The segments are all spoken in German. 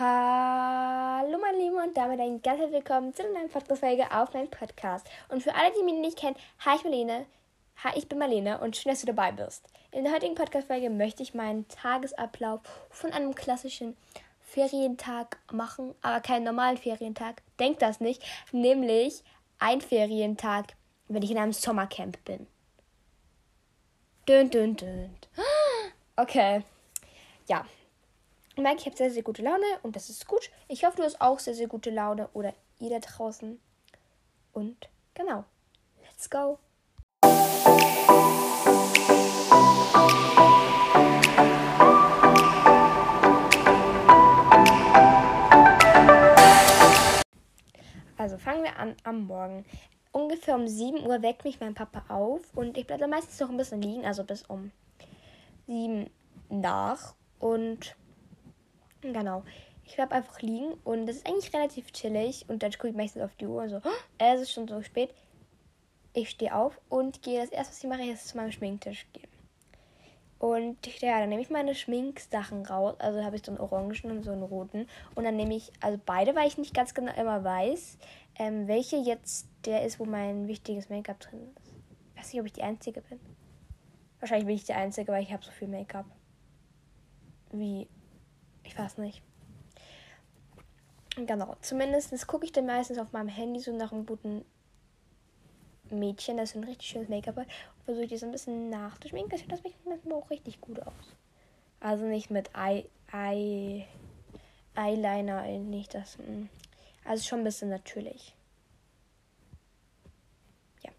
Hallo meine Lieben und damit ein ganz herzlich willkommen zu einer neuen Podcast-Folge auf meinem Podcast. Und für alle, die mich nicht kennen, hi ich Marlene, hi ich bin Marlene und schön, dass du dabei bist. In der heutigen Podcast-Folge möchte ich meinen Tagesablauf von einem klassischen Ferientag machen, aber keinen normalen Ferientag. Denkt das nicht, nämlich ein Ferientag, wenn ich in einem Sommercamp bin. Dün, dün, dün. Okay. Ja, merke, ich habe sehr, sehr gute Laune und das ist gut. Ich hoffe, du hast auch sehr, sehr gute Laune oder ihr da draußen. Und genau, let's go. Also fangen wir an am Morgen. Ungefähr um 7 Uhr weckt mich mein Papa auf und ich bleibe meistens noch ein bisschen liegen, also bis um 7 nach. Und Genau. Ich bleibe einfach liegen und das ist eigentlich relativ chillig. Und dann gucke ich meistens auf die Uhr und so, oh, es ist schon so spät. Ich stehe auf und gehe. Das erste, was ich mache, ist zu meinem Schminktisch gehen. Und ja, dann nehme ich meine Schminksachen raus. Also habe ich so einen orangen und so einen roten. Und dann nehme ich, also beide, weil ich nicht ganz genau immer weiß, ähm, welche jetzt der ist, wo mein wichtiges Make-up drin ist. Ich weiß nicht, ob ich die Einzige bin. Wahrscheinlich bin ich die Einzige, weil ich habe so viel Make-up. Wie ich weiß nicht. Genau, zumindest gucke ich dann meistens auf meinem Handy so nach einem guten Mädchen, das so ein richtig schönes Make-up hat und versuche die so ein bisschen nachzuschminken. Das sieht das manchmal auch richtig gut aus. Also nicht mit Eye, Eye, Eyeliner, nicht das. Mm. Also schon ein bisschen natürlich. Ja.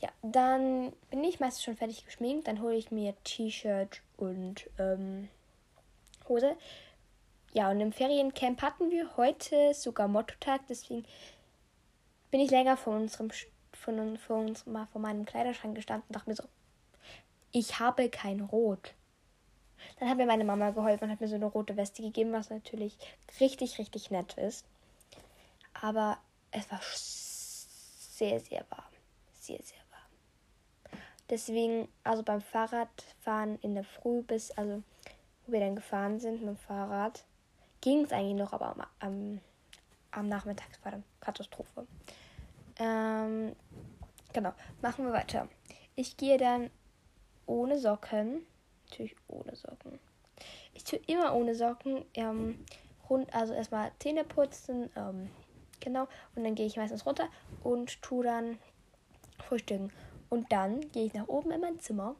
Ja, dann bin ich meistens schon fertig geschminkt. Dann hole ich mir T-Shirt und ähm, Hose ja, und im Feriencamp hatten wir heute sogar Motto-Tag, deswegen bin ich länger vor unserem von, von, uns, mal meinem Kleiderschrank gestanden und dachte mir so, ich habe kein Rot. Dann hat mir meine Mama geholfen und hat mir so eine rote Weste gegeben, was natürlich richtig, richtig nett ist. Aber es war sehr, sehr warm. Sehr, sehr warm. Deswegen, also beim Fahrradfahren in der Früh bis, also wo wir dann gefahren sind mit dem Fahrrad, ging es eigentlich noch, aber am, am, am Nachmittag war dann Katastrophe. Ähm, genau, machen wir weiter. Ich gehe dann ohne Socken. Natürlich ohne Socken. Ich tue immer ohne Socken. Ähm, rund, also erstmal Zähne putzen. Ähm, genau. Und dann gehe ich meistens runter und tue dann frühstücken. Und dann gehe ich nach oben in mein Zimmer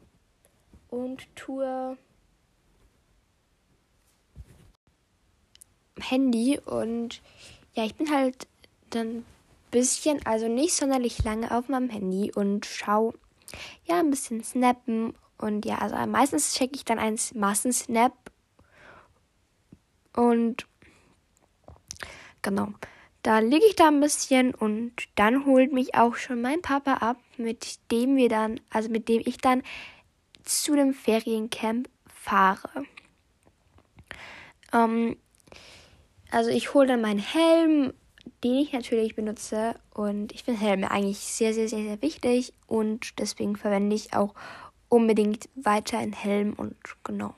und tue Handy und ja, ich bin halt dann ein bisschen, also nicht sonderlich lange auf meinem Handy und schaue ja ein bisschen snappen und ja, also meistens checke ich dann ein Massensnap und genau. Da liege ich da ein bisschen und dann holt mich auch schon mein Papa ab, mit dem wir dann, also mit dem ich dann zu dem Feriencamp fahre. Ähm, also ich hole dann meinen Helm, den ich natürlich benutze. Und ich finde Helme eigentlich sehr, sehr, sehr, sehr wichtig. Und deswegen verwende ich auch unbedingt weiter einen Helm. Und genau.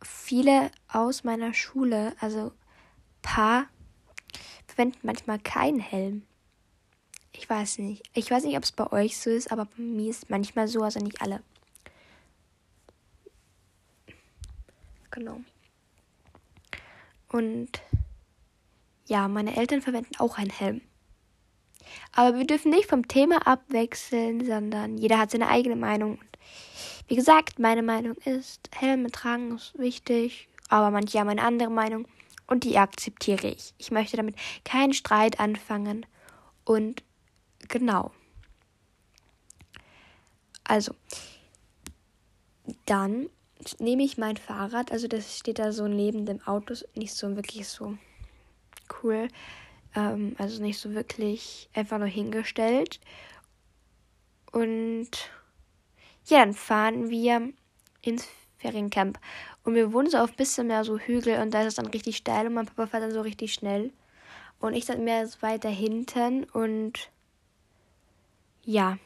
Viele aus meiner Schule, also paar, verwenden manchmal keinen Helm. Ich weiß nicht. Ich weiß nicht, ob es bei euch so ist, aber bei mir ist manchmal so, also nicht alle. Genau. Und ja, meine Eltern verwenden auch einen Helm. Aber wir dürfen nicht vom Thema abwechseln, sondern jeder hat seine eigene Meinung. Wie gesagt, meine Meinung ist, Helme tragen ist wichtig, aber manche haben eine andere Meinung und die akzeptiere ich. Ich möchte damit keinen Streit anfangen und genau. Also, dann nehme ich mein Fahrrad, also das steht da so neben dem Auto, nicht so wirklich so cool, ähm, also nicht so wirklich einfach nur hingestellt. Und ja, dann fahren wir ins Feriencamp. Und wir wohnen so auf ein bisschen mehr so Hügel und da ist es dann richtig steil und mein Papa fährt dann so richtig schnell. Und ich dann mehr so weiter hinten und ja.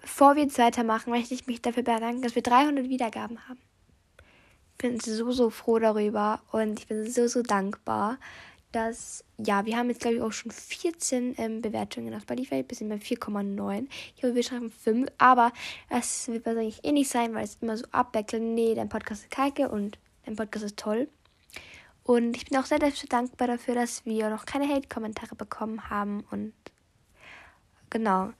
Bevor wir jetzt weitermachen, möchte ich mich dafür bedanken, dass wir 300 Wiedergaben haben. bin so, so froh darüber und ich bin so, so dankbar, dass, ja, wir haben jetzt, glaube ich, auch schon 14 ähm, Bewertungen auf Spotify, bisschen bei 4,9. Ich hoffe, wir schreiben 5, aber das wird wahrscheinlich eh nicht sein, weil es immer so abwechselnd, nee, dein Podcast ist kacke und dein Podcast ist toll. Und ich bin auch sehr, sehr dankbar dafür, dass wir noch keine Hate-Kommentare bekommen haben und genau.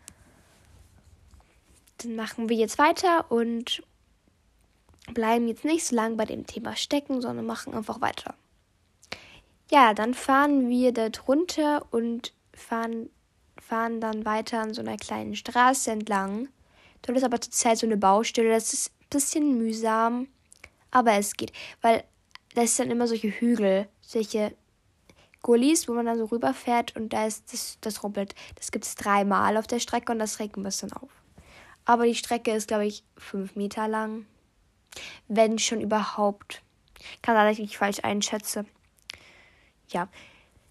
Dann machen wir jetzt weiter und bleiben jetzt nicht so lange bei dem Thema stecken, sondern machen einfach weiter. Ja, dann fahren wir dort runter und fahren, fahren dann weiter an so einer kleinen Straße entlang. Dort ist aber zurzeit so eine Baustelle. Das ist ein bisschen mühsam, aber es geht. Weil das sind immer solche Hügel, solche Gullis, wo man dann so rüberfährt und da ist das, das rumpelt. Das gibt es dreimal auf der Strecke und das regt ein bisschen auf. Aber die Strecke ist, glaube ich, fünf Meter lang. Wenn schon überhaupt. Kann sein, mich falsch einschätze ja,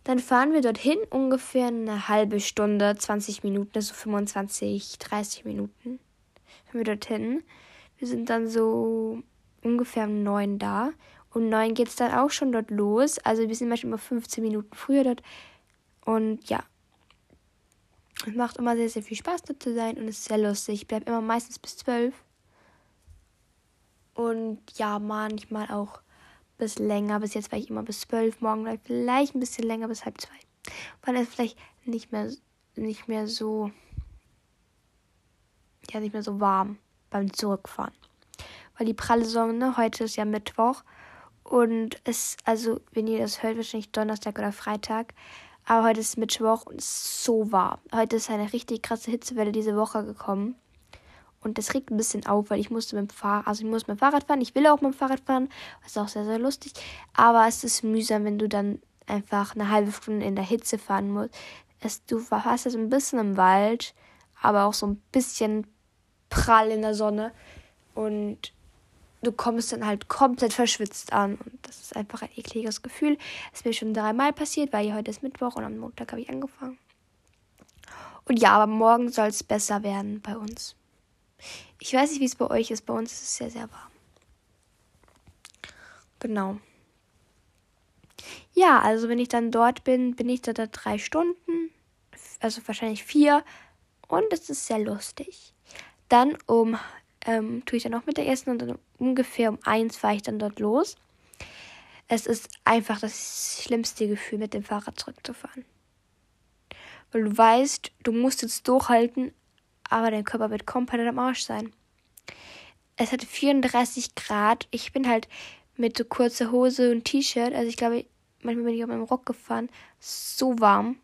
dann fahren wir dorthin ungefähr eine halbe Stunde, 20 Minuten, also 25, 30 Minuten. Fahren wir dorthin. Wir sind dann so ungefähr um neun da. Um neun geht es dann auch schon dort los. Also wir sind manchmal immer 15 Minuten früher dort. Und ja. Es macht immer sehr, sehr viel Spaß dort zu sein und es ist sehr lustig. Ich bleibe immer meistens bis zwölf. Und ja, manchmal auch bis länger. Bis jetzt war ich immer bis zwölf, morgen vielleicht ein bisschen länger bis halb zwei. Weil es vielleicht nicht mehr, nicht mehr so, ja, nicht mehr so warm beim Zurückfahren. Weil die pralle Sonne, heute ist ja Mittwoch und es, also, wenn ihr das hört, wahrscheinlich Donnerstag oder Freitag. Aber heute ist Mittwoch und es ist so warm. Heute ist eine richtig krasse Hitzewelle diese Woche gekommen. Und das regt ein bisschen auf, weil ich musste mit dem Fahrrad, also ich muss mit dem Fahrrad fahren. Ich will auch mit dem Fahrrad fahren, was auch sehr, sehr lustig. Aber es ist mühsam, wenn du dann einfach eine halbe Stunde in der Hitze fahren musst. Es, du fährst jetzt ein bisschen im Wald, aber auch so ein bisschen prall in der Sonne. Und du kommst dann halt komplett verschwitzt an. Und das ist einfach ein ekliges Gefühl. Es ist mir schon dreimal passiert, weil heute ist Mittwoch und am Montag habe ich angefangen. Und ja, aber morgen soll es besser werden bei uns. Ich weiß nicht, wie es bei euch ist. Bei uns ist es sehr, sehr warm. Genau. Ja, also wenn ich dann dort bin, bin ich da, da drei Stunden. Also wahrscheinlich vier. Und es ist sehr lustig. Dann um, ähm, tue ich dann noch Mittagessen und dann ungefähr um eins fahre ich dann dort los. Es ist einfach das schlimmste Gefühl, mit dem Fahrrad zurückzufahren. Weil du weißt, du musst jetzt durchhalten, aber dein Körper wird komplett am Arsch sein. Es hat 34 Grad. Ich bin halt mit so kurzer Hose und T-Shirt, also ich glaube, manchmal bin ich auf meinem Rock gefahren, so warm.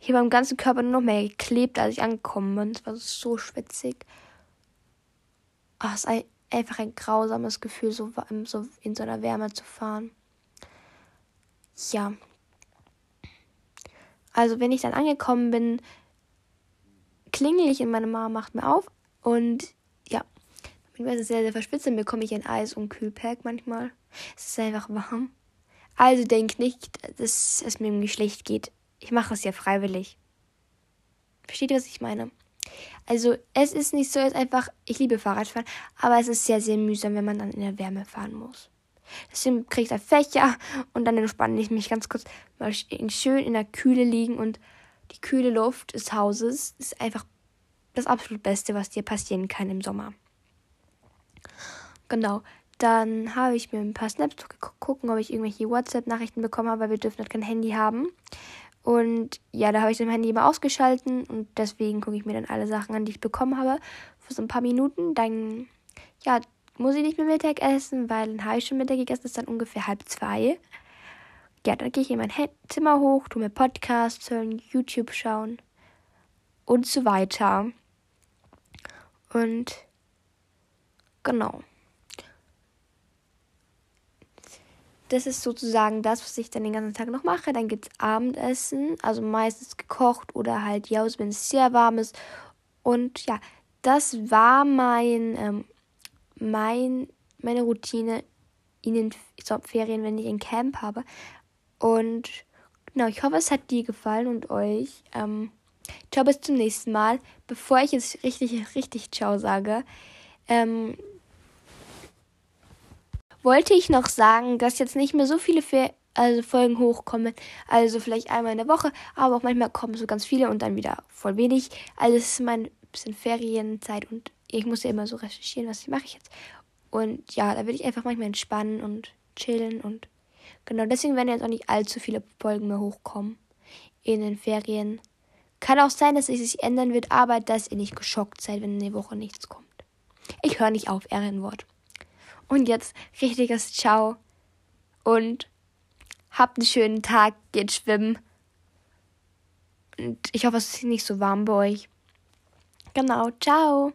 Ich habe am ganzen Körper nur noch mehr geklebt, als ich angekommen bin. Es war so schwitzig. Ach, es ist einfach ein grausames Gefühl, so, so in so einer Wärme zu fahren. Ja. Also, wenn ich dann angekommen bin, klingel ich und meine Mama macht mir auf. Und ja, wenn ich sehr, sehr verschwitzt dann bekomme ich ein Eis und Kühlpack manchmal. Es ist einfach warm. Also denk nicht, dass es mir irgendwie schlecht geht. Ich mache es ja freiwillig. Versteht ihr, was ich meine? Also, es ist nicht so, es einfach, ich liebe Fahrradfahren, aber es ist sehr, sehr mühsam, wenn man dann in der Wärme fahren muss. Deswegen kriege ich da Fächer und dann entspanne ich mich ganz kurz, mal schön in der Kühle liegen und die kühle Luft des Hauses ist einfach das absolut Beste, was dir passieren kann im Sommer. Genau. Dann habe ich mir ein paar Snaps gucken, ob ich irgendwelche WhatsApp-Nachrichten bekommen habe, weil wir dürfen halt kein Handy haben. Und ja, da habe ich das Handy immer ausgeschalten und deswegen gucke ich mir dann alle Sachen an, die ich bekommen habe, für so ein paar Minuten. Dann, ja, muss ich nicht mehr Mittag essen, weil dann habe ich schon Mittag gegessen, ist dann ungefähr halb zwei ja, dann gehe ich in mein Zimmer hoch, tu mir Podcasts hören, YouTube schauen und so weiter. Und genau. Das ist sozusagen das, was ich dann den ganzen Tag noch mache. Dann gibt es Abendessen, also meistens gekocht oder halt Jaus, wenn es sehr warm ist. Und ja, das war mein, ähm, mein, meine Routine in den Ferien, wenn ich ein Camp habe. Und genau, ich hoffe, es hat dir gefallen und euch. Ähm, ciao, bis zum nächsten Mal. Bevor ich jetzt richtig, richtig Ciao sage, ähm, wollte ich noch sagen, dass jetzt nicht mehr so viele Fer also Folgen hochkommen. Also vielleicht einmal in der Woche, aber auch manchmal kommen so ganz viele und dann wieder voll wenig. Also es ist mein bisschen Ferienzeit und ich muss ja immer so recherchieren, was mache ich jetzt. Und ja, da will ich einfach manchmal entspannen und chillen und genau deswegen werden jetzt auch nicht allzu viele Folgen mehr hochkommen in den Ferien. Kann auch sein, dass es sich ändern wird, aber dass ihr nicht geschockt seid, wenn in der Woche nichts kommt. Ich höre nicht auf, Ehrenwort. Und jetzt richtiges Ciao und habt einen schönen Tag, geht schwimmen. Und ich hoffe, es ist nicht so warm bei euch. Genau, ciao.